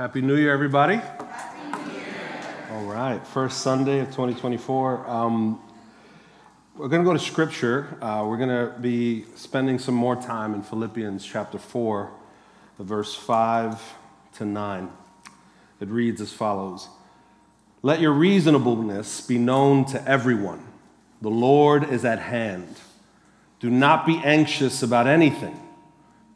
Happy New Year, everybody. Happy New Year. All right, first Sunday of 2024. Um, we're going to go to Scripture. Uh, we're going to be spending some more time in Philippians chapter 4, verse 5 to 9. It reads as follows Let your reasonableness be known to everyone. The Lord is at hand. Do not be anxious about anything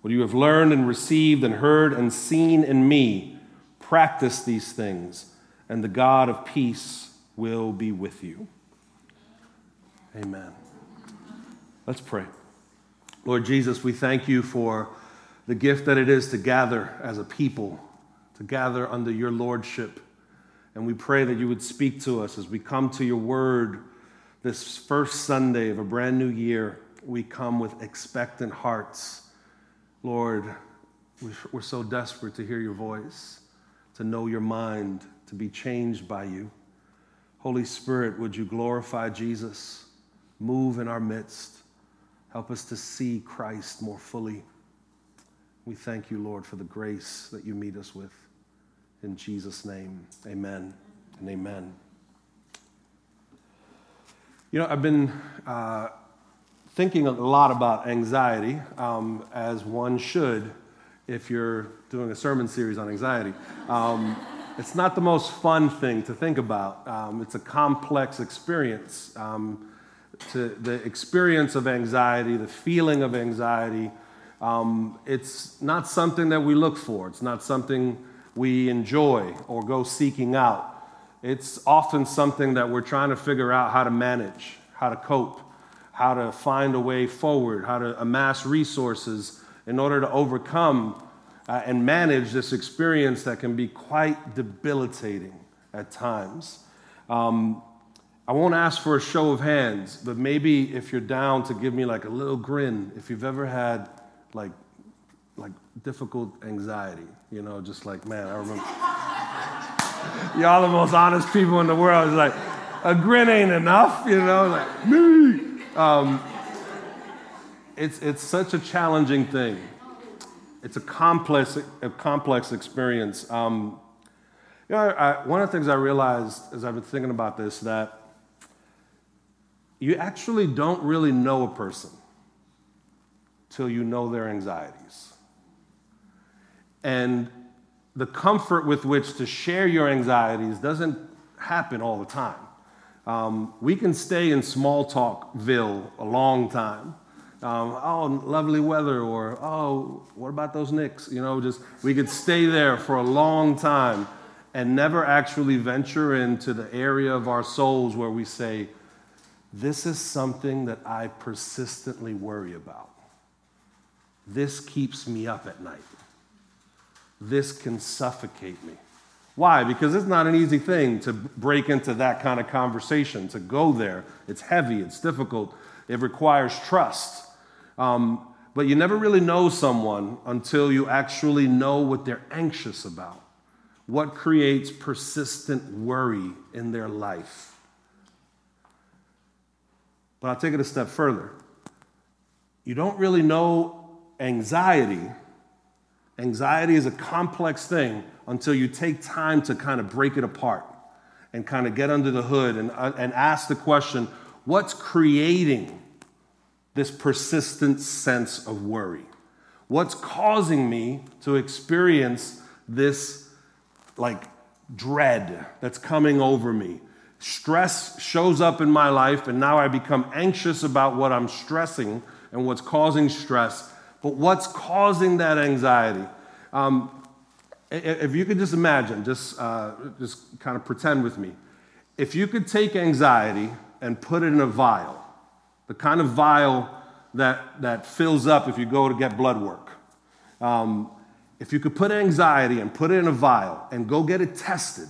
What you have learned and received and heard and seen in me, practice these things, and the God of peace will be with you. Amen. Let's pray. Lord Jesus, we thank you for the gift that it is to gather as a people, to gather under your lordship. And we pray that you would speak to us as we come to your word this first Sunday of a brand new year. We come with expectant hearts Lord, we're so desperate to hear your voice, to know your mind, to be changed by you. Holy Spirit, would you glorify Jesus, move in our midst, help us to see Christ more fully. We thank you, Lord, for the grace that you meet us with. In Jesus' name, amen and amen. You know, I've been. Uh, thinking a lot about anxiety, um, as one should if you're doing a sermon series on anxiety. Um, it's not the most fun thing to think about. Um, it's a complex experience. Um, to the experience of anxiety, the feeling of anxiety, um, it's not something that we look for. It's not something we enjoy or go seeking out. It's often something that we're trying to figure out how to manage, how to cope how to find a way forward, how to amass resources in order to overcome uh, and manage this experience that can be quite debilitating at times. Um, I won't ask for a show of hands, but maybe if you're down to give me like a little grin, if you've ever had like like difficult anxiety, you know, just like man, I remember y'all the most honest people in the world. It's like a grin ain't enough, you know, like me. Um, it's, it's such a challenging thing. It's a complex, a complex experience. Um, you know, I, one of the things I realized as I've been thinking about this that you actually don't really know a person till you know their anxieties. And the comfort with which to share your anxieties doesn't happen all the time. Um, we can stay in small talkville a long time. Um, oh, lovely weather, or oh, what about those Knicks? You know, just we could stay there for a long time and never actually venture into the area of our souls where we say, This is something that I persistently worry about. This keeps me up at night. This can suffocate me. Why? Because it's not an easy thing to break into that kind of conversation, to go there. It's heavy, it's difficult, it requires trust. Um, but you never really know someone until you actually know what they're anxious about, what creates persistent worry in their life. But I'll take it a step further. You don't really know anxiety. Anxiety is a complex thing until you take time to kind of break it apart and kind of get under the hood and, uh, and ask the question what's creating this persistent sense of worry? What's causing me to experience this like dread that's coming over me? Stress shows up in my life, and now I become anxious about what I'm stressing and what's causing stress. But what's causing that anxiety? Um, if you could just imagine, just, uh, just kind of pretend with me, if you could take anxiety and put it in a vial, the kind of vial that, that fills up if you go to get blood work, um, if you could put anxiety and put it in a vial and go get it tested,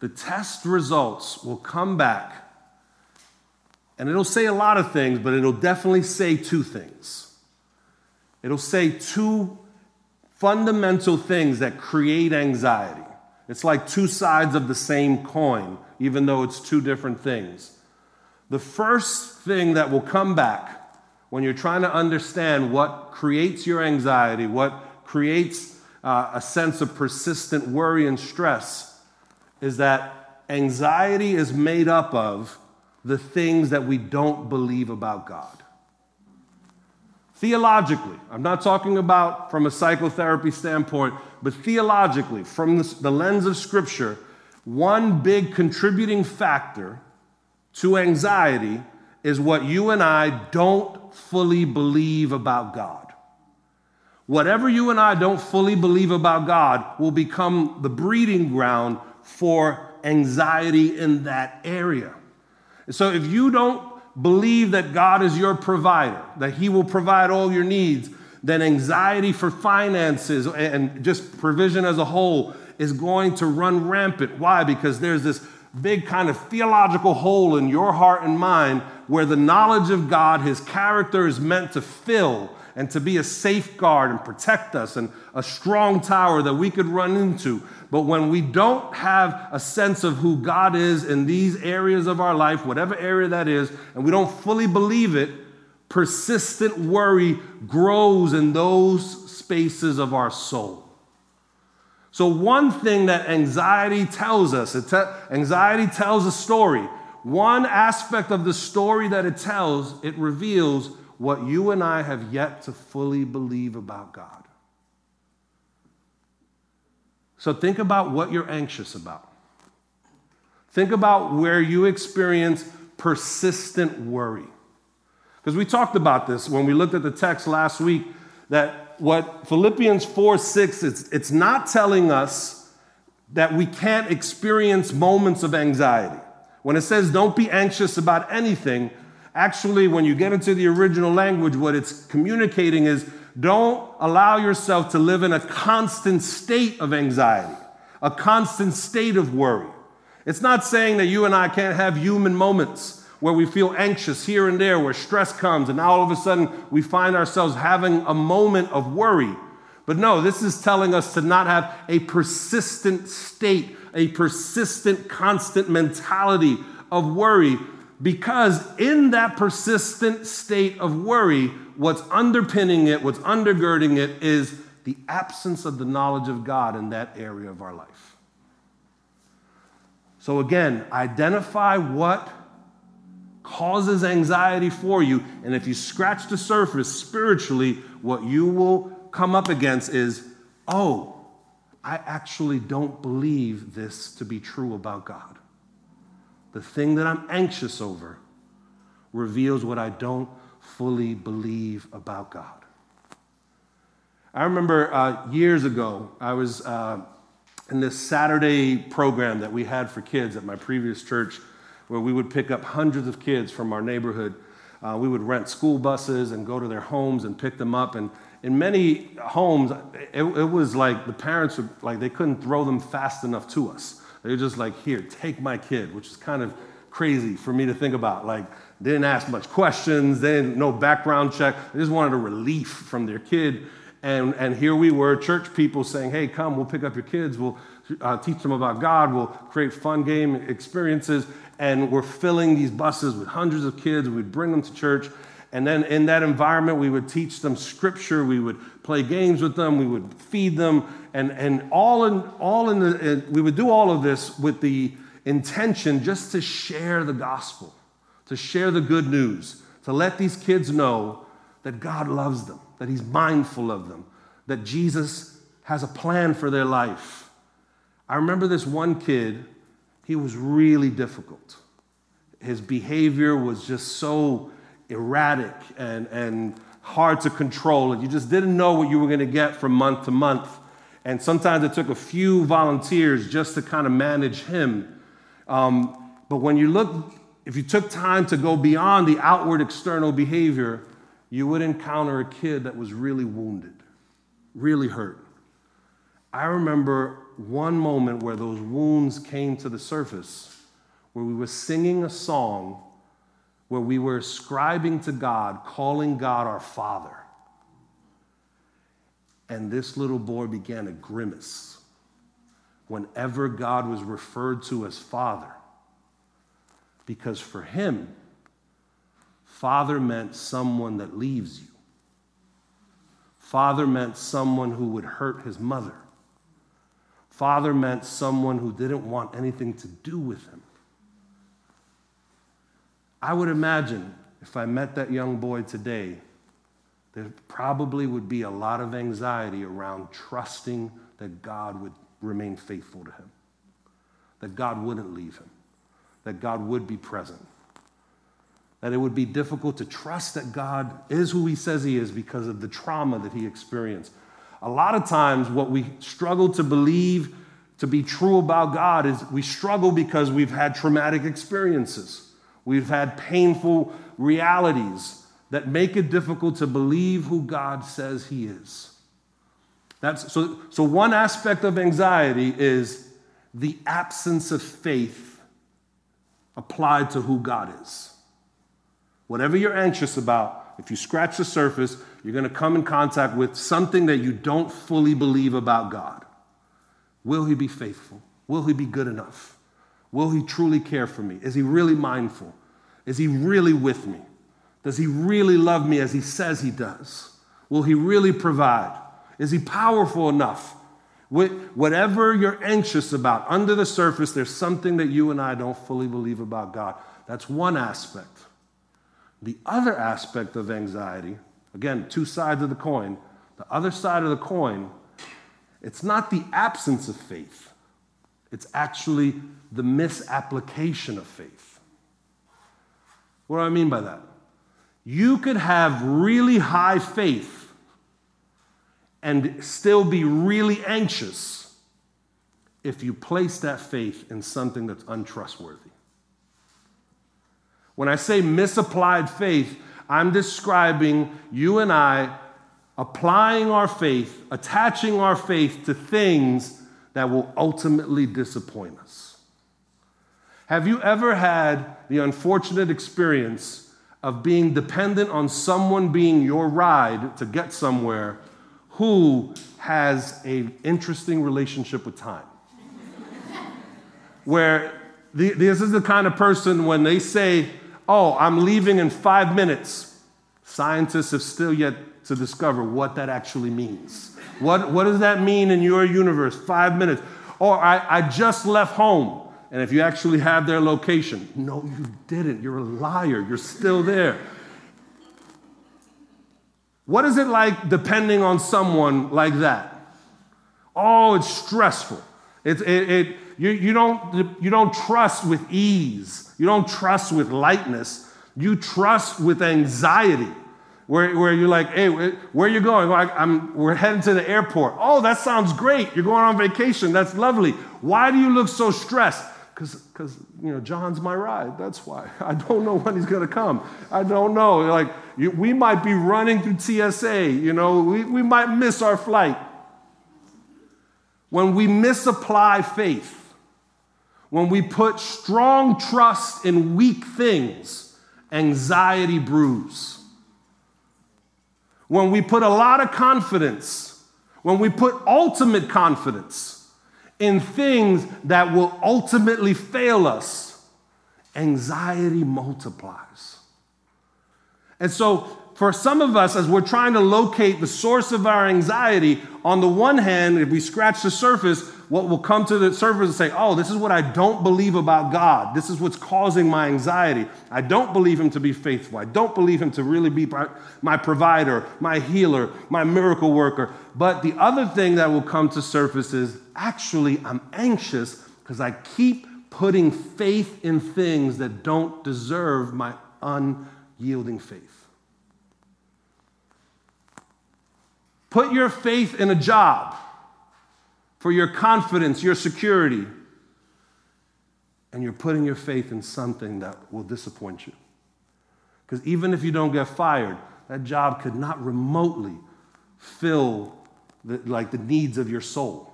the test results will come back and it'll say a lot of things, but it'll definitely say two things. It'll say two fundamental things that create anxiety. It's like two sides of the same coin, even though it's two different things. The first thing that will come back when you're trying to understand what creates your anxiety, what creates uh, a sense of persistent worry and stress, is that anxiety is made up of the things that we don't believe about God. Theologically, I'm not talking about from a psychotherapy standpoint, but theologically, from the lens of Scripture, one big contributing factor to anxiety is what you and I don't fully believe about God. Whatever you and I don't fully believe about God will become the breeding ground for anxiety in that area. So if you don't believe that God is your provider, that He will provide all your needs, then anxiety for finances and just provision as a whole is going to run rampant. Why? Because there's this big kind of theological hole in your heart and mind where the knowledge of God, His character, is meant to fill and to be a safeguard and protect us and a strong tower that we could run into. But when we don't have a sense of who God is in these areas of our life, whatever area that is, and we don't fully believe it, persistent worry grows in those spaces of our soul. So, one thing that anxiety tells us, te- anxiety tells a story. One aspect of the story that it tells, it reveals what you and I have yet to fully believe about God. So think about what you're anxious about. Think about where you experience persistent worry. Because we talked about this when we looked at the text last week that what Philippians 4 6, it's, it's not telling us that we can't experience moments of anxiety. When it says don't be anxious about anything, Actually, when you get into the original language, what it's communicating is don't allow yourself to live in a constant state of anxiety, a constant state of worry. It's not saying that you and I can't have human moments where we feel anxious here and there, where stress comes, and now all of a sudden we find ourselves having a moment of worry. But no, this is telling us to not have a persistent state, a persistent, constant mentality of worry, because in that persistent state of worry, what's underpinning it, what's undergirding it, is the absence of the knowledge of God in that area of our life. So, again, identify what causes anxiety for you. And if you scratch the surface spiritually, what you will come up against is, oh, I actually don't believe this to be true about God the thing that I'm anxious over, reveals what I don't fully believe about God. I remember uh, years ago, I was uh, in this Saturday program that we had for kids at my previous church, where we would pick up hundreds of kids from our neighborhood. Uh, we would rent school buses and go to their homes and pick them up. And in many homes, it, it was like the parents were like they couldn't throw them fast enough to us. They were just like, here, take my kid, which is kind of crazy for me to think about. Like, they didn't ask much questions, they didn't no background check. They just wanted a relief from their kid. And, and here we were, church people saying, hey, come, we'll pick up your kids, we'll uh, teach them about God, we'll create fun game experiences. And we're filling these buses with hundreds of kids. We'd bring them to church. And then in that environment, we would teach them scripture, we would play games with them, we would feed them, and, and all in, all in the, in, we would do all of this with the intention just to share the gospel, to share the good news, to let these kids know that God loves them, that He's mindful of them, that Jesus has a plan for their life. I remember this one kid, he was really difficult. His behavior was just so erratic and, and hard to control. And you just didn't know what you were going to get from month to month. And sometimes it took a few volunteers just to kind of manage him. Um, but when you look, if you took time to go beyond the outward external behavior, you would encounter a kid that was really wounded. really hurt. I remember one moment where those wounds came to the surface, where we were singing a song where we were ascribing to God, calling God our Father. And this little boy began to grimace whenever God was referred to as Father. Because for him, Father meant someone that leaves you. Father meant someone who would hurt his mother. Father meant someone who didn't want anything to do with him. I would imagine if I met that young boy today, there probably would be a lot of anxiety around trusting that God would remain faithful to him, that God wouldn't leave him, that God would be present, that it would be difficult to trust that God is who he says he is because of the trauma that he experienced. A lot of times, what we struggle to believe to be true about God is we struggle because we've had traumatic experiences. We've had painful realities that make it difficult to believe who God says He is. That's, so, so, one aspect of anxiety is the absence of faith applied to who God is. Whatever you're anxious about, if you scratch the surface, you're going to come in contact with something that you don't fully believe about God. Will He be faithful? Will He be good enough? Will He truly care for me? Is He really mindful? Is He really with me? Does He really love me as He says He does? Will He really provide? Is He powerful enough? Whatever you're anxious about, under the surface, there's something that you and I don't fully believe about God. That's one aspect. The other aspect of anxiety, again, two sides of the coin, the other side of the coin, it's not the absence of faith, it's actually the misapplication of faith. What do I mean by that? You could have really high faith and still be really anxious if you place that faith in something that's untrustworthy. When I say misapplied faith, I'm describing you and I applying our faith, attaching our faith to things that will ultimately disappoint us. Have you ever had the unfortunate experience of being dependent on someone being your ride to get somewhere who has an interesting relationship with time? Where the, this is the kind of person when they say, Oh, I'm leaving in five minutes, scientists have still yet to discover what that actually means. What, what does that mean in your universe? Five minutes. Or I, I just left home and if you actually have their location, no, you didn't. You're a liar. You're still there. What is it like depending on someone like that? Oh, it's stressful. It, it, it, you, you, don't, you don't trust with ease. You don't trust with lightness. You trust with anxiety. Where, where you're like, hey, where are you going? Like, I'm, we're heading to the airport. Oh, that sounds great. You're going on vacation. That's lovely. Why do you look so stressed? Because you know john's my ride that's why. I don't know when he's going to come. I don't know like you, we might be running through tsa you know we, we might miss our flight. When we misapply faith when we put strong trust in weak things anxiety brews. When we put a lot of confidence when we put ultimate confidence in things that will ultimately fail us, anxiety multiplies. And so, for some of us, as we're trying to locate the source of our anxiety, on the one hand, if we scratch the surface, what will come to the surface and say, Oh, this is what I don't believe about God. This is what's causing my anxiety. I don't believe Him to be faithful. I don't believe Him to really be my provider, my healer, my miracle worker. But the other thing that will come to surface is actually, I'm anxious because I keep putting faith in things that don't deserve my unyielding faith. Put your faith in a job for your confidence, your security, and you're putting your faith in something that will disappoint you. Because even if you don't get fired, that job could not remotely fill the, like the needs of your soul.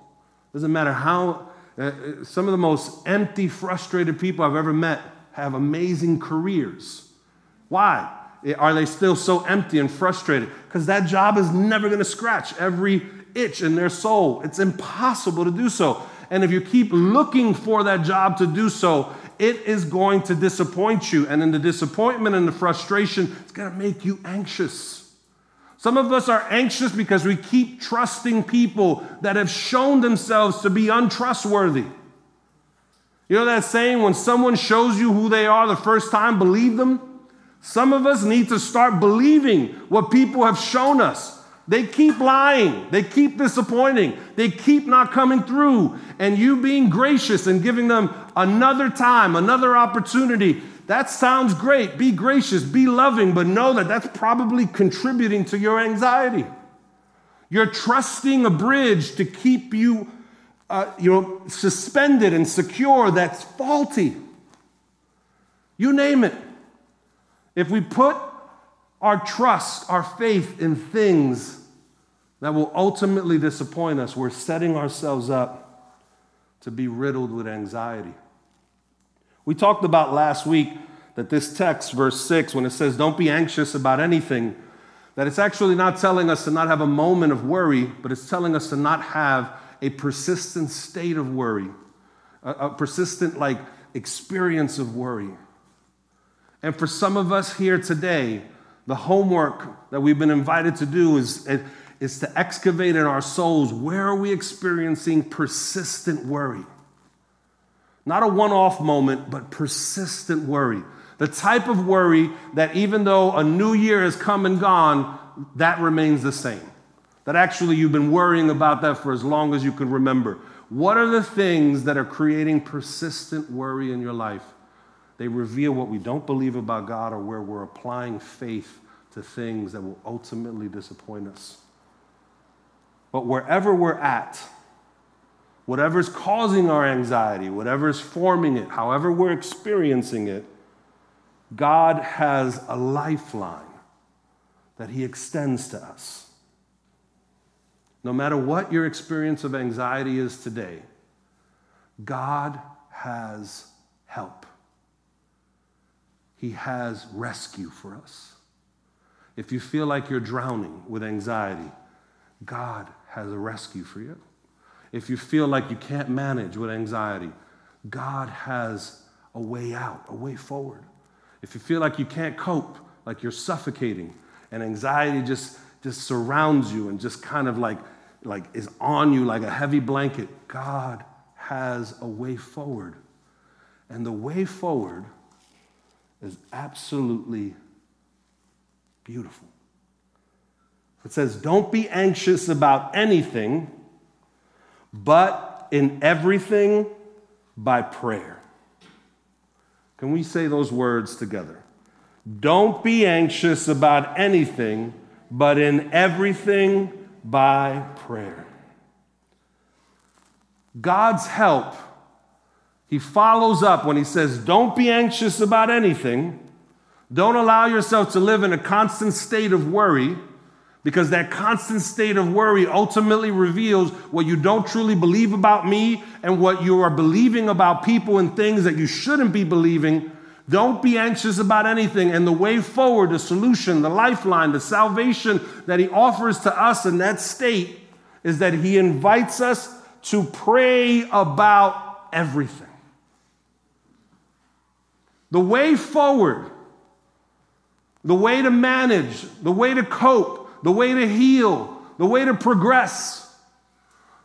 Doesn't matter how, uh, uh, some of the most empty, frustrated people I've ever met have amazing careers. Why? Are they still so empty and frustrated? Because that job is never going to scratch every itch in their soul. It's impossible to do so. And if you keep looking for that job to do so, it is going to disappoint you. And in the disappointment and the frustration, it's going to make you anxious. Some of us are anxious because we keep trusting people that have shown themselves to be untrustworthy. You know that saying, when someone shows you who they are the first time, believe them? Some of us need to start believing what people have shown us. They keep lying. They keep disappointing. They keep not coming through. And you being gracious and giving them another time, another opportunity, that sounds great. Be gracious, be loving, but know that that's probably contributing to your anxiety. You're trusting a bridge to keep you, uh, you know, suspended and secure that's faulty. You name it. If we put our trust, our faith in things that will ultimately disappoint us, we're setting ourselves up to be riddled with anxiety. We talked about last week that this text, verse 6, when it says, Don't be anxious about anything, that it's actually not telling us to not have a moment of worry, but it's telling us to not have a persistent state of worry, a, a persistent, like, experience of worry. And for some of us here today, the homework that we've been invited to do is, is to excavate in our souls where are we experiencing persistent worry? Not a one off moment, but persistent worry. The type of worry that even though a new year has come and gone, that remains the same. That actually you've been worrying about that for as long as you can remember. What are the things that are creating persistent worry in your life? They reveal what we don't believe about God or where we're applying faith to things that will ultimately disappoint us. But wherever we're at, whatever's causing our anxiety, whatever's forming it, however we're experiencing it, God has a lifeline that He extends to us. No matter what your experience of anxiety is today, God has help. He has rescue for us. If you feel like you're drowning with anxiety, God has a rescue for you. If you feel like you can't manage with anxiety, God has a way out, a way forward. If you feel like you can't cope, like you're suffocating, and anxiety just, just surrounds you and just kind of like, like is on you like a heavy blanket, God has a way forward. And the way forward is absolutely beautiful. It says, Don't be anxious about anything, but in everything by prayer. Can we say those words together? Don't be anxious about anything, but in everything by prayer. God's help he follows up when he says, Don't be anxious about anything. Don't allow yourself to live in a constant state of worry because that constant state of worry ultimately reveals what you don't truly believe about me and what you are believing about people and things that you shouldn't be believing. Don't be anxious about anything. And the way forward, the solution, the lifeline, the salvation that he offers to us in that state is that he invites us to pray about everything. The way forward, the way to manage, the way to cope, the way to heal, the way to progress,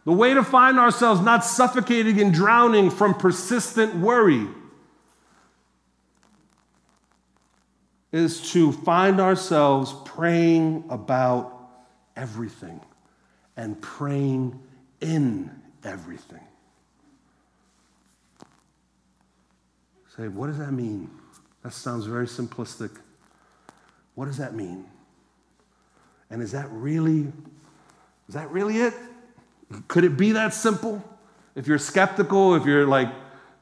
the way to find ourselves not suffocating and drowning from persistent worry is to find ourselves praying about everything and praying in everything. Say, what does that mean? That sounds very simplistic. What does that mean? And is that really, is that really it? Could it be that simple? If you're skeptical, if you're like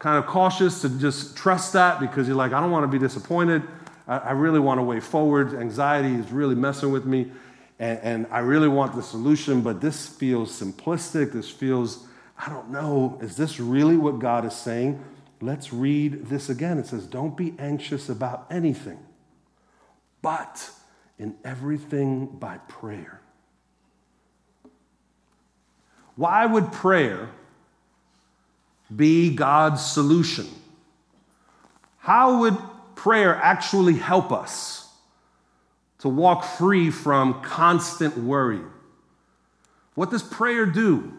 kind of cautious to just trust that because you're like, I don't want to be disappointed. I, I really want to way forward. Anxiety is really messing with me. and, and I really want the solution, but this feels simplistic. This feels, I don't know, is this really what God is saying? Let's read this again. It says, Don't be anxious about anything, but in everything by prayer. Why would prayer be God's solution? How would prayer actually help us to walk free from constant worry? What does prayer do?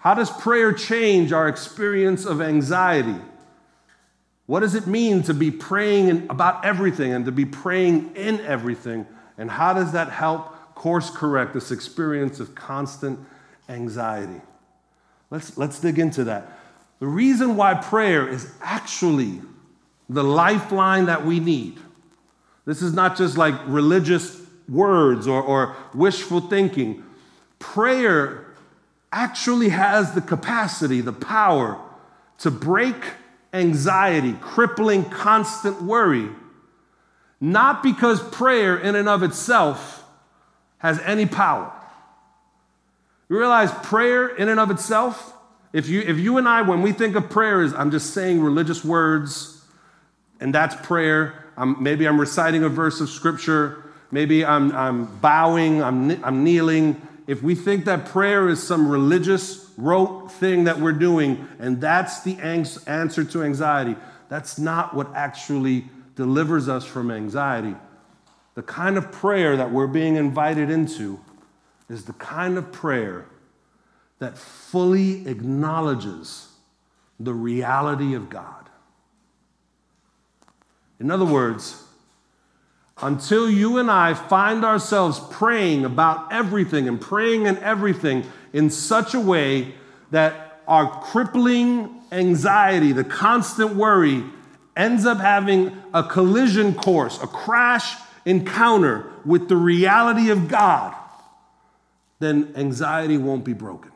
How does prayer change our experience of anxiety? What does it mean to be praying about everything and to be praying in everything? And how does that help course correct this experience of constant anxiety? Let's, let's dig into that. The reason why prayer is actually the lifeline that we need. This is not just like religious words or, or wishful thinking. Prayer actually has the capacity, the power to break anxiety, crippling constant worry, not because prayer in and of itself has any power. You realize prayer in and of itself, if you, if you and I, when we think of prayer, is I'm just saying religious words, and that's prayer. I'm, maybe I'm reciting a verse of scripture. Maybe I'm, I'm bowing, I'm, I'm kneeling if we think that prayer is some religious rote thing that we're doing and that's the answer to anxiety, that's not what actually delivers us from anxiety. The kind of prayer that we're being invited into is the kind of prayer that fully acknowledges the reality of God. In other words, until you and I find ourselves praying about everything and praying in everything in such a way that our crippling anxiety, the constant worry, ends up having a collision course, a crash encounter with the reality of God, then anxiety won't be broken.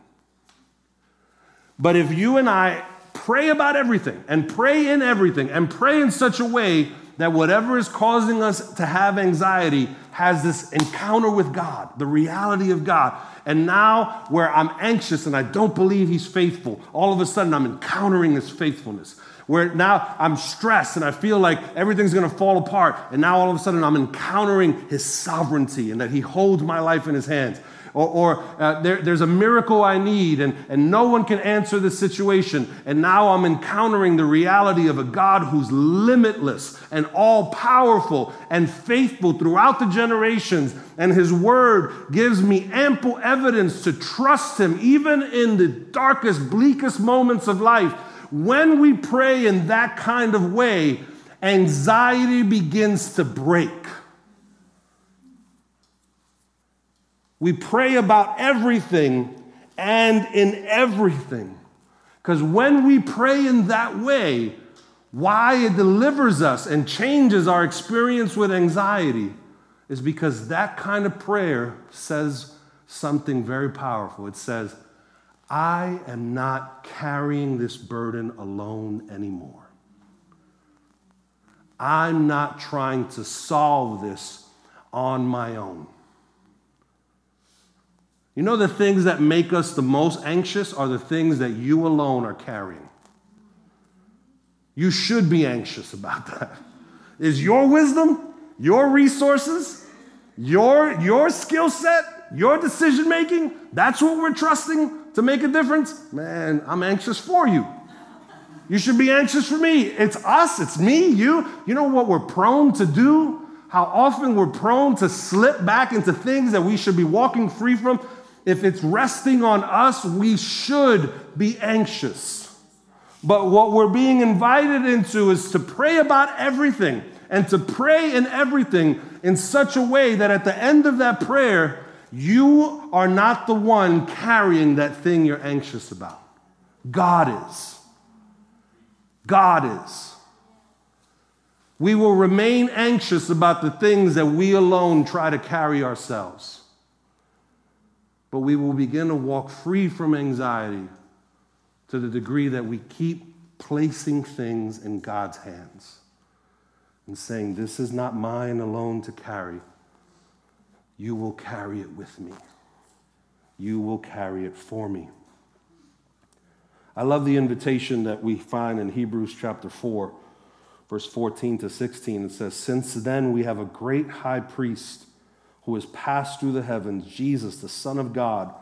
But if you and I pray about everything and pray in everything and pray in such a way that whatever is causing us to have anxiety has this encounter with God, the reality of God. And now, where I'm anxious and I don't believe He's faithful, all of a sudden I'm encountering His faithfulness. Where now I'm stressed and I feel like everything's gonna fall apart, and now all of a sudden I'm encountering His sovereignty and that He holds my life in His hands or, or uh, there, there's a miracle I need, and, and no one can answer this situation. And now I'm encountering the reality of a God who's limitless and all powerful and faithful throughout the generations. And his word gives me ample evidence to trust him, even in the darkest, bleakest moments of life. When we pray in that kind of way, anxiety begins to break. We pray about everything and in everything. Because when we pray in that way, why it delivers us and changes our experience with anxiety is because that kind of prayer says something very powerful. It says, I am not carrying this burden alone anymore. I'm not trying to solve this on my own. You know, the things that make us the most anxious are the things that you alone are carrying. You should be anxious about that. Is your wisdom, your resources, your, your skill set, your decision making, that's what we're trusting to make a difference? Man, I'm anxious for you. You should be anxious for me. It's us, it's me, you. You know what we're prone to do? How often we're prone to slip back into things that we should be walking free from if it's resting on us, we should be anxious. But what we're being invited into is to pray about everything and to pray in everything in such a way that at the end of that prayer, you are not the one carrying that thing you're anxious about. God is. God is. We will remain anxious about the things that we alone try to carry ourselves but we will begin to walk free from anxiety to the degree that we keep placing things in God's hands and saying, This is not mine alone to carry. you will carry it with me. You will carry it for me. I love the invitation that we find in Hebrews chapter 4, verse 14 to 16. It says, Since then we have a great high priest who has passed through the heavens, Jesus, the Son of God.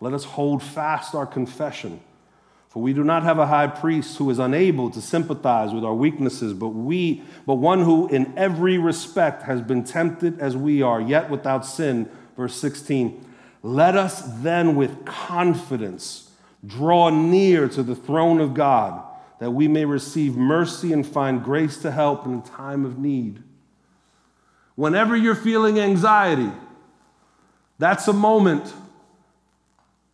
Let us hold fast our confession. For we do not have a high priest who is unable to sympathize with our weaknesses, but we, but one who in every respect has been tempted as we are, yet without sin. Verse 16. Let us then with confidence draw near to the throne of God, that we may receive mercy and find grace to help in time of need. Whenever you're feeling anxiety, that's a moment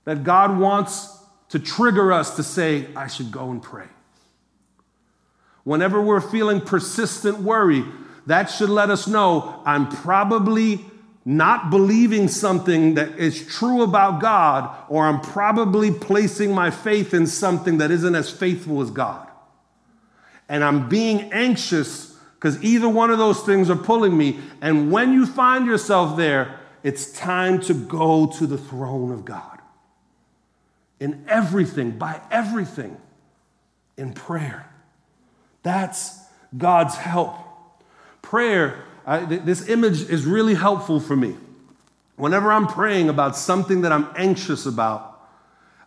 that God wants to trigger us to say, I should go and pray. Whenever we're feeling persistent worry, that should let us know I'm probably not believing something that is true about God, or I'm probably placing my faith in something that isn't as faithful as God. And I'm being anxious because either one of those things are pulling me. And when you find yourself there, it's time to go to the throne of God in everything, by everything, in prayer. That's God's help. Prayer, I, th- this image is really helpful for me. Whenever I'm praying about something that I'm anxious about,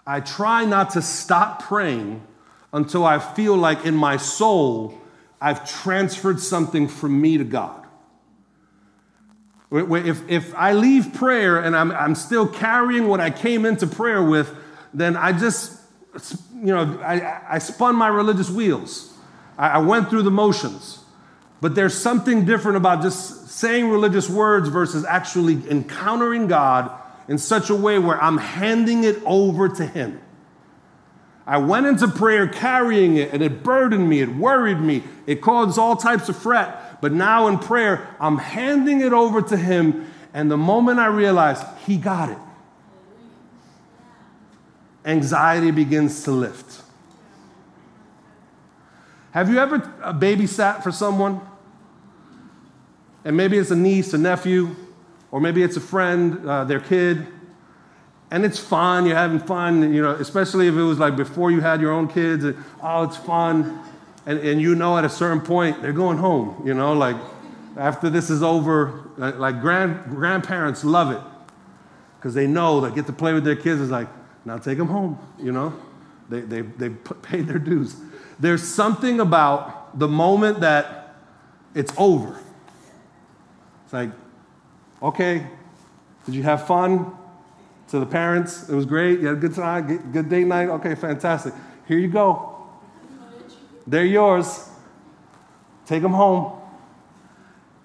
I try not to stop praying until I feel like in my soul I've transferred something from me to God. If, if I leave prayer and I'm, I'm still carrying what I came into prayer with, then I just, you know, I, I spun my religious wheels. I, I went through the motions. But there's something different about just saying religious words versus actually encountering God in such a way where I'm handing it over to Him. I went into prayer carrying it and it burdened me, it worried me, it caused all types of fret. But now in prayer, I'm handing it over to Him. And the moment I realized He got it, anxiety begins to lift. Have you ever babysat for someone? And maybe it's a niece, a nephew, or maybe it's a friend, uh, their kid. And it's fun, you're having fun, you know, especially if it was like before you had your own kids. And, oh, it's fun. And, and you know at a certain point, they're going home, you know, like after this is over, like grand, grandparents love it because they know they get to play with their kids. It's like, now take them home, you know? They, they, they paid their dues. There's something about the moment that it's over. It's like, okay, did you have fun? To the parents, it was great. You had a good time, good date night. Okay, fantastic. Here you go. They're yours. Take them home.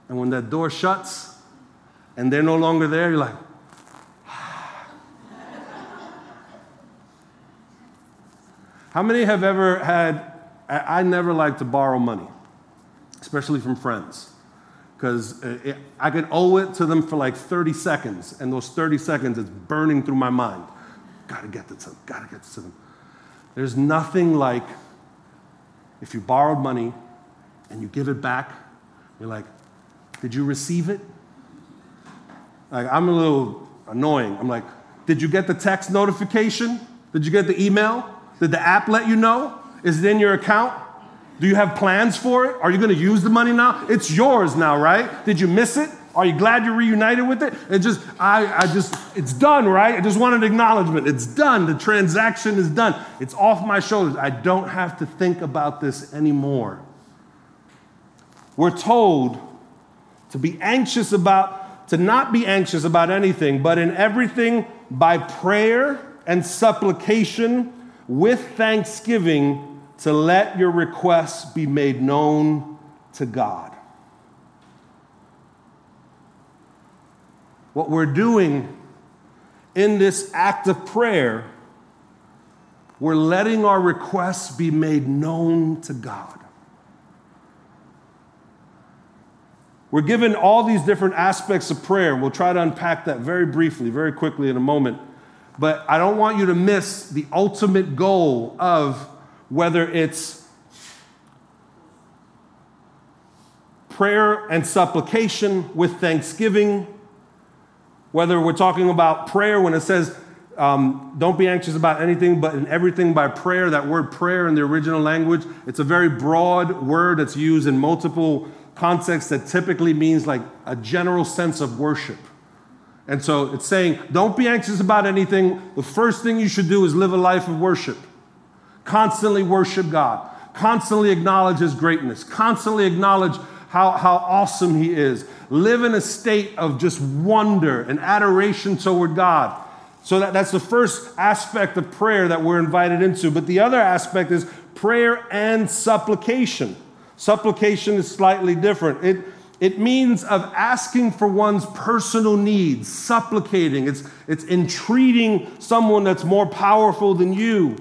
And when that door shuts and they're no longer there, you're like, How many have ever had, I never like to borrow money, especially from friends, because uh, I could owe it to them for like 30 seconds, and those 30 seconds, it's burning through my mind. Gotta get this to them, gotta get this to them. There's nothing like if you borrowed money and you give it back, you're like, did you receive it? Like, I'm a little annoying. I'm like, did you get the text notification? Did you get the email? Did the app let you know? Is it in your account? Do you have plans for it? Are you going to use the money now? It's yours now, right? Did you miss it? Are you glad you're reunited with it? It just, I, I just, it's done, right? I just wanted acknowledgement. It's done. The transaction is done. It's off my shoulders. I don't have to think about this anymore. We're told to be anxious about, to not be anxious about anything, but in everything by prayer and supplication with thanksgiving to let your requests be made known to God. What we're doing in this act of prayer, we're letting our requests be made known to God. We're given all these different aspects of prayer. We'll try to unpack that very briefly, very quickly in a moment. But I don't want you to miss the ultimate goal of whether it's prayer and supplication with thanksgiving, Whether we're talking about prayer when it says, um, don't be anxious about anything, but in everything by prayer. That word prayer in the original language, it's a very broad word that's used in multiple contexts that typically means like a general sense of worship. And so it's saying, don't be anxious about anything. The first thing you should do is live a life of worship. Constantly worship God. Constantly acknowledge His greatness. Constantly acknowledge how, how awesome He is. Live in a state of just wonder and adoration toward God. So that, that's the first aspect of prayer that we're invited into. But the other aspect is prayer and supplication. Supplication is slightly different. It, it means of asking for one's personal needs, supplicating. It's, it's entreating someone that's more powerful than you.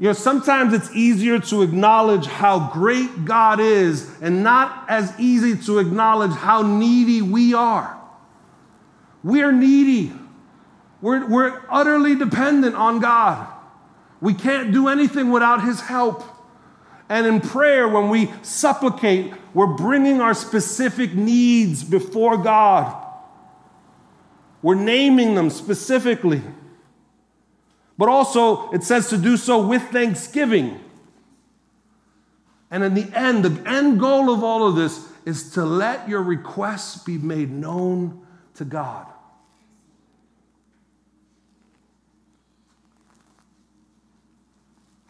You know, sometimes it's easier to acknowledge how great God is and not as easy to acknowledge how needy we are. We are needy. We're, we're utterly dependent on God. We can't do anything without His help. And in prayer, when we supplicate, we're bringing our specific needs before God. We're naming them specifically. But also, it says to do so with thanksgiving. And in the end, the end goal of all of this is to let your requests be made known to God.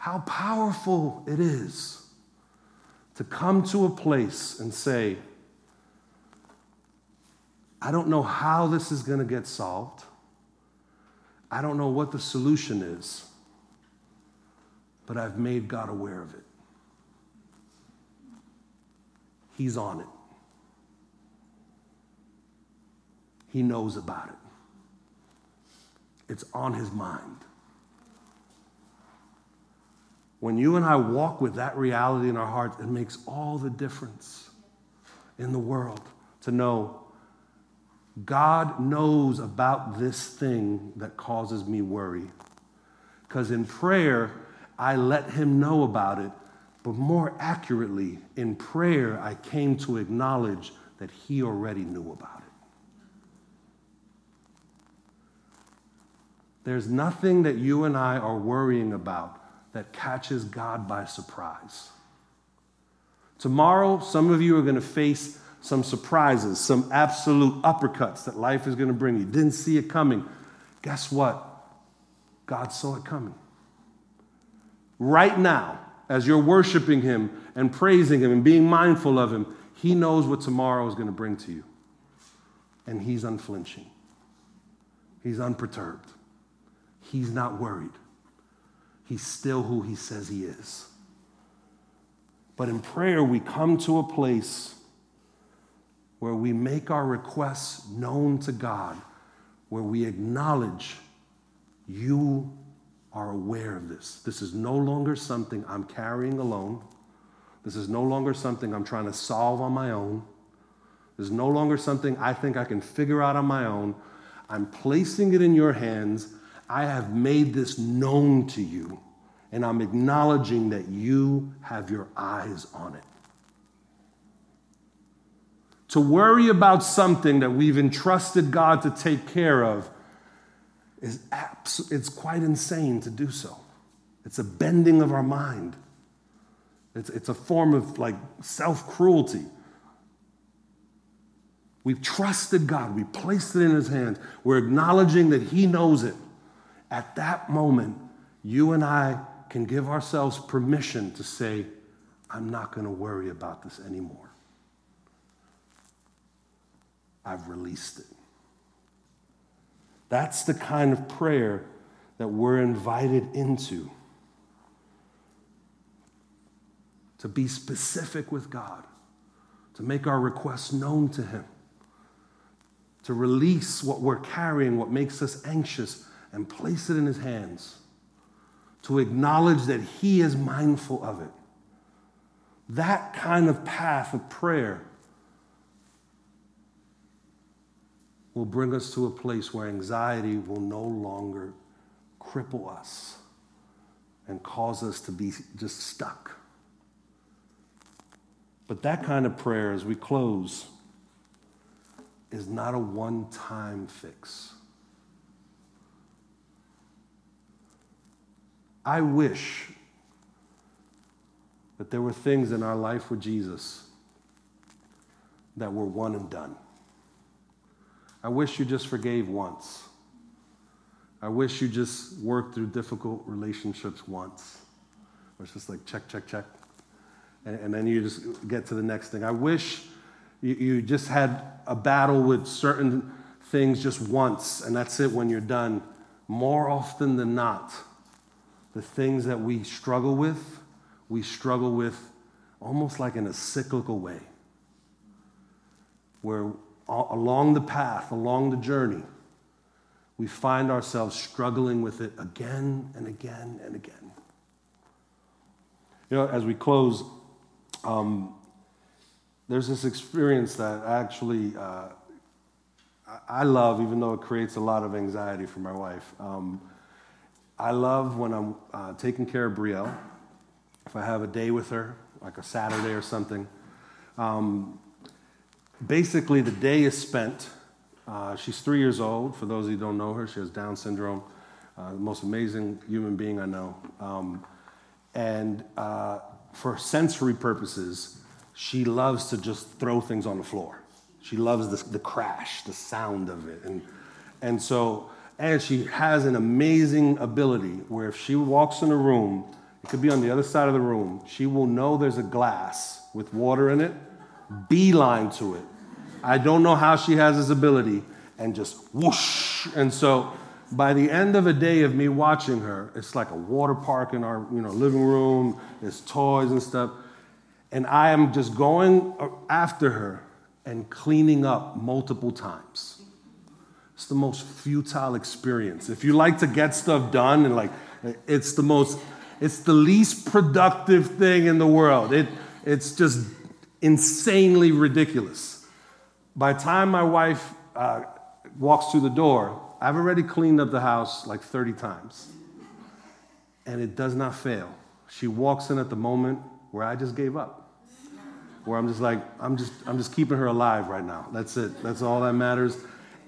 how powerful it is to come to a place and say, I don't know how this is going to get solved. I don't know what the solution is, but I've made God aware of it. He's on it. He knows about it. It's on his mind. When you and I walk with that reality in our hearts, it makes all the difference in the world to know God knows about this thing that causes me worry. Because in prayer, I let Him know about it, but more accurately, in prayer, I came to acknowledge that He already knew about it. There's nothing that you and I are worrying about that catches God by surprise. Tomorrow, some of you are going to face some surprises, some absolute uppercuts that life is going to bring you. Didn't see it coming. Guess what? God saw it coming. Right now, as you're worshiping Him and praising Him and being mindful of Him, He knows what tomorrow is going to bring to you. And He's unflinching, He's unperturbed, He's not worried he's still who he says he is. But in prayer, we come to a place where we make our requests known to God, where we acknowledge you are aware of this. This is no longer something I'm carrying alone. This is no longer something I'm trying to solve on my own. This is no longer something I think I can figure out on my own. I'm placing it in your hands I have made this known to you, and I'm acknowledging that you have your eyes on it. To worry about something that we've entrusted God to take care of is abs- it's quite insane to do so. It's a bending of our mind. It's, it's a form of like self cruelty. We've trusted God, we placed it in His hands. We're acknowledging that He knows it. At that moment, you and I can give ourselves permission to say, I'm not going to worry about this anymore. I've released it. That's the kind of prayer that we're invited into. To be specific with God, to make our requests known to Him, to release what we're carrying, what makes us anxious, and place it in his hands to acknowledge that he is mindful of it. That kind of path of prayer will bring us to a place where anxiety will no longer cripple us and cause us to be just stuck. But that kind of prayer, as we close, is not a one time fix. I wish that there were things in our life with Jesus that were one and done. I wish you just forgave once. I wish you just worked through difficult relationships once. Where it's just like check, check, check. And, and then you just get to the next thing. I wish you, you just had a battle with certain things just once, and that's it when you're done. More often than not, the things that we struggle with, we struggle with almost like in a cyclical way, where along the path, along the journey, we find ourselves struggling with it again and again and again. You know, as we close, um, there's this experience that actually uh, I love, even though it creates a lot of anxiety for my wife. Um, I love when I'm uh, taking care of Brielle, if I have a day with her, like a Saturday or something. Um, basically, the day is spent. Uh, she's three years old. For those of you who don't know her, she has Down syndrome. Uh, the most amazing human being I know. Um, and uh, for sensory purposes, she loves to just throw things on the floor. She loves the, the crash, the sound of it. And, and so, and she has an amazing ability where if she walks in a room, it could be on the other side of the room, she will know there's a glass with water in it, beeline to it. I don't know how she has this ability, and just whoosh. And so, by the end of a day of me watching her, it's like a water park in our you know, living room, there's toys and stuff. And I am just going after her and cleaning up multiple times. It's the most futile experience. If you like to get stuff done and like, it's the most, it's the least productive thing in the world. It, it's just insanely ridiculous. By the time my wife uh, walks through the door, I've already cleaned up the house like 30 times. And it does not fail. She walks in at the moment where I just gave up where I'm just like, I'm just, I'm just keeping her alive right now. That's it. That's all that matters.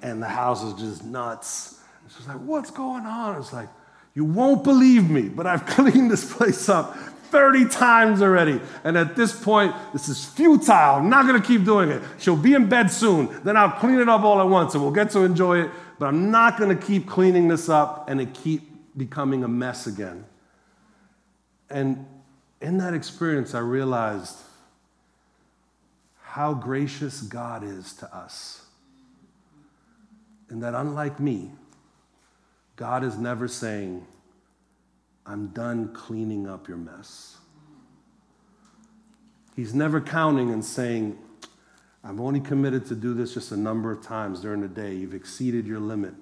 And the house is just nuts. She's like, what's going on? It's like, you won't believe me, but I've cleaned this place up 30 times already. And at this point, this is futile. I'm not going to keep doing it. She'll be in bed soon. Then I'll clean it up all at once and we'll get to enjoy it. But I'm not going to keep cleaning this up and it keep becoming a mess again. And in that experience, I realized how gracious God is to us. And that unlike me, God is never saying, I'm done cleaning up your mess. He's never counting and saying, I've only committed to do this just a number of times during the day. You've exceeded your limit.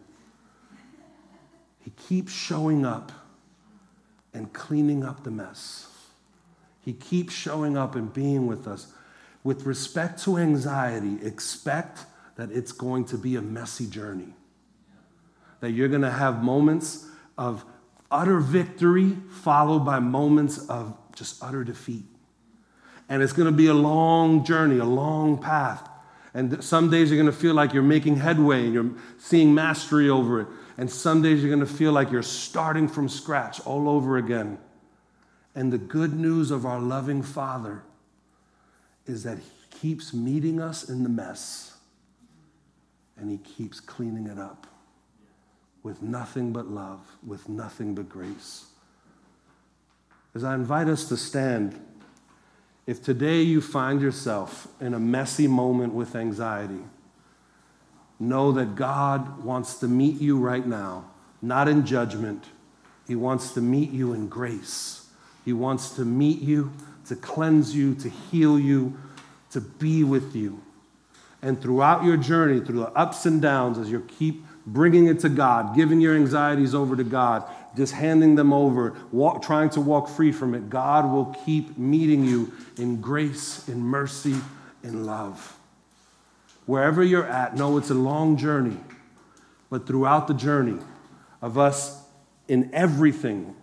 He keeps showing up and cleaning up the mess. He keeps showing up and being with us with respect to anxiety, expect that it's going to be a messy journey. That you're going to have moments of utter victory followed by moments of just utter defeat. And it's going to be a long journey, a long path. And some days you're going to feel like you're making headway and you're seeing mastery over it. And some days you're going to feel like you're starting from scratch all over again. And the good news of our loving Father is that He keeps meeting us in the mess and He keeps cleaning it up with nothing but love, with nothing but grace. As I invite us to stand, if today you find yourself in a messy moment with anxiety, know that God wants to meet you right now, not in judgment. He wants to meet you in grace. He wants to meet you to cleanse you, to heal you, to be with you. And throughout your journey, through the ups and downs, as you keep bringing it to God, giving your anxieties over to God, just handing them over, walk, trying to walk free from it, God will keep meeting you in grace, in mercy, in love. Wherever you're at, know it's a long journey, but throughout the journey of us in everything,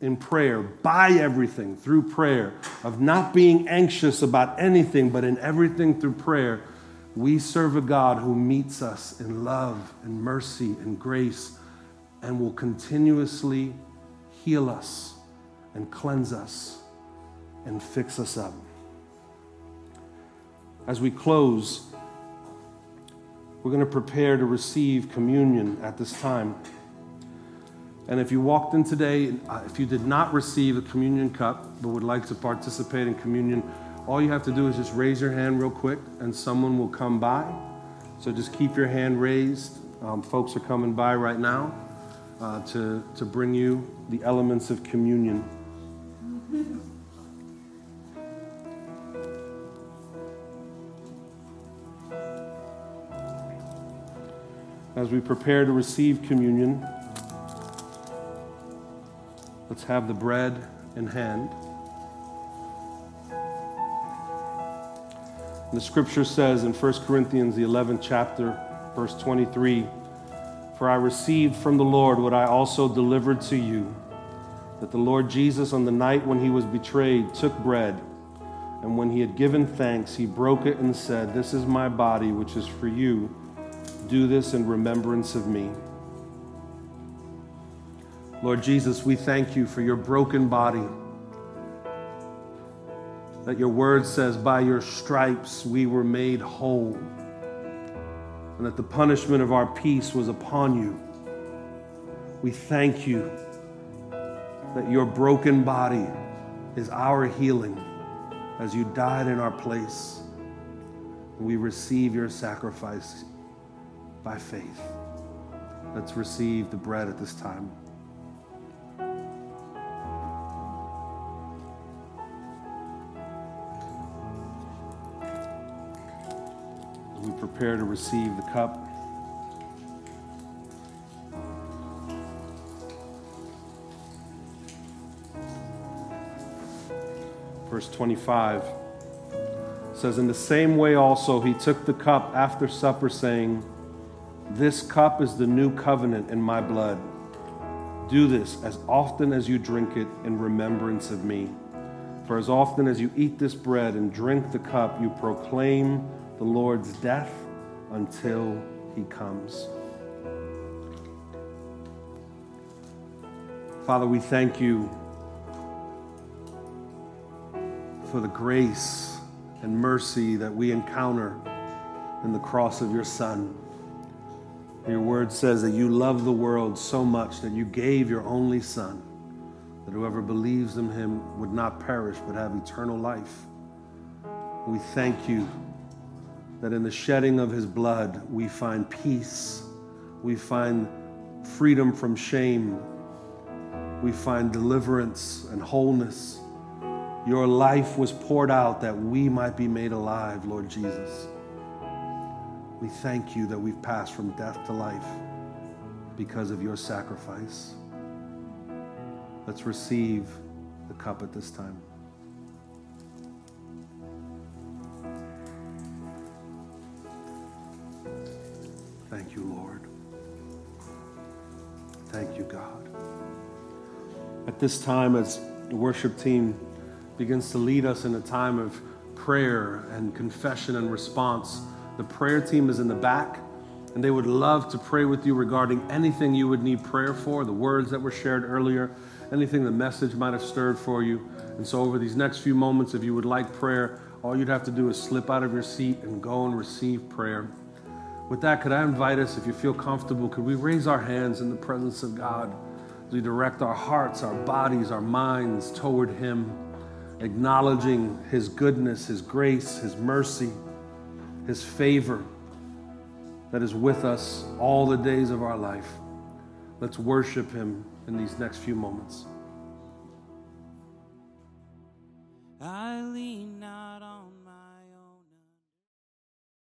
in prayer, by everything through prayer, of not being anxious about anything, but in everything through prayer, We serve a God who meets us in love and mercy and grace and will continuously heal us and cleanse us and fix us up. As we close, we're going to prepare to receive communion at this time. And if you walked in today, uh, if you did not receive a communion cup but would like to participate in communion, all you have to do is just raise your hand real quick and someone will come by. So just keep your hand raised. Um, folks are coming by right now uh, to, to bring you the elements of communion. As we prepare to receive communion, let's have the bread in hand. The scripture says in 1 Corinthians, the 11th chapter, verse 23 For I received from the Lord what I also delivered to you that the Lord Jesus, on the night when he was betrayed, took bread, and when he had given thanks, he broke it and said, This is my body, which is for you. Do this in remembrance of me. Lord Jesus, we thank you for your broken body that your word says, by your stripes we were made whole, and that the punishment of our peace was upon you. We thank you that your broken body is our healing as you died in our place. We receive your sacrifice by faith. Let's receive the bread at this time. Prepare to receive the cup. Verse 25 says, In the same way also he took the cup after supper, saying, This cup is the new covenant in my blood. Do this as often as you drink it in remembrance of me. For as often as you eat this bread and drink the cup, you proclaim the Lord's death until he comes. Father, we thank you for the grace and mercy that we encounter in the cross of your Son. Your word says that you love the world so much that you gave your only Son, that whoever believes in him would not perish but have eternal life. We thank you that in the shedding of his blood we find peace, we find freedom from shame, we find deliverance and wholeness. Your life was poured out that we might be made alive, Lord Jesus. We thank you that we've passed from death to life because of your sacrifice. Let's receive the cup at this time. At this time, as the worship team begins to lead us in a time of prayer and confession and response, the prayer team is in the back, and they would love to pray with you regarding anything you would need prayer for, the words that were shared earlier, anything the message might have stirred for you. And so, over these next few moments, if you would like prayer, all you'd have to do is slip out of your seat and go and receive prayer. With that, could I invite us, if you feel comfortable, could we raise our hands in the presence of God as we direct our hearts, our bodies, our minds toward Him, acknowledging His goodness, His grace, His mercy, His favor that is with us all the days of our life. Let's worship Him in these next few moments. I lean.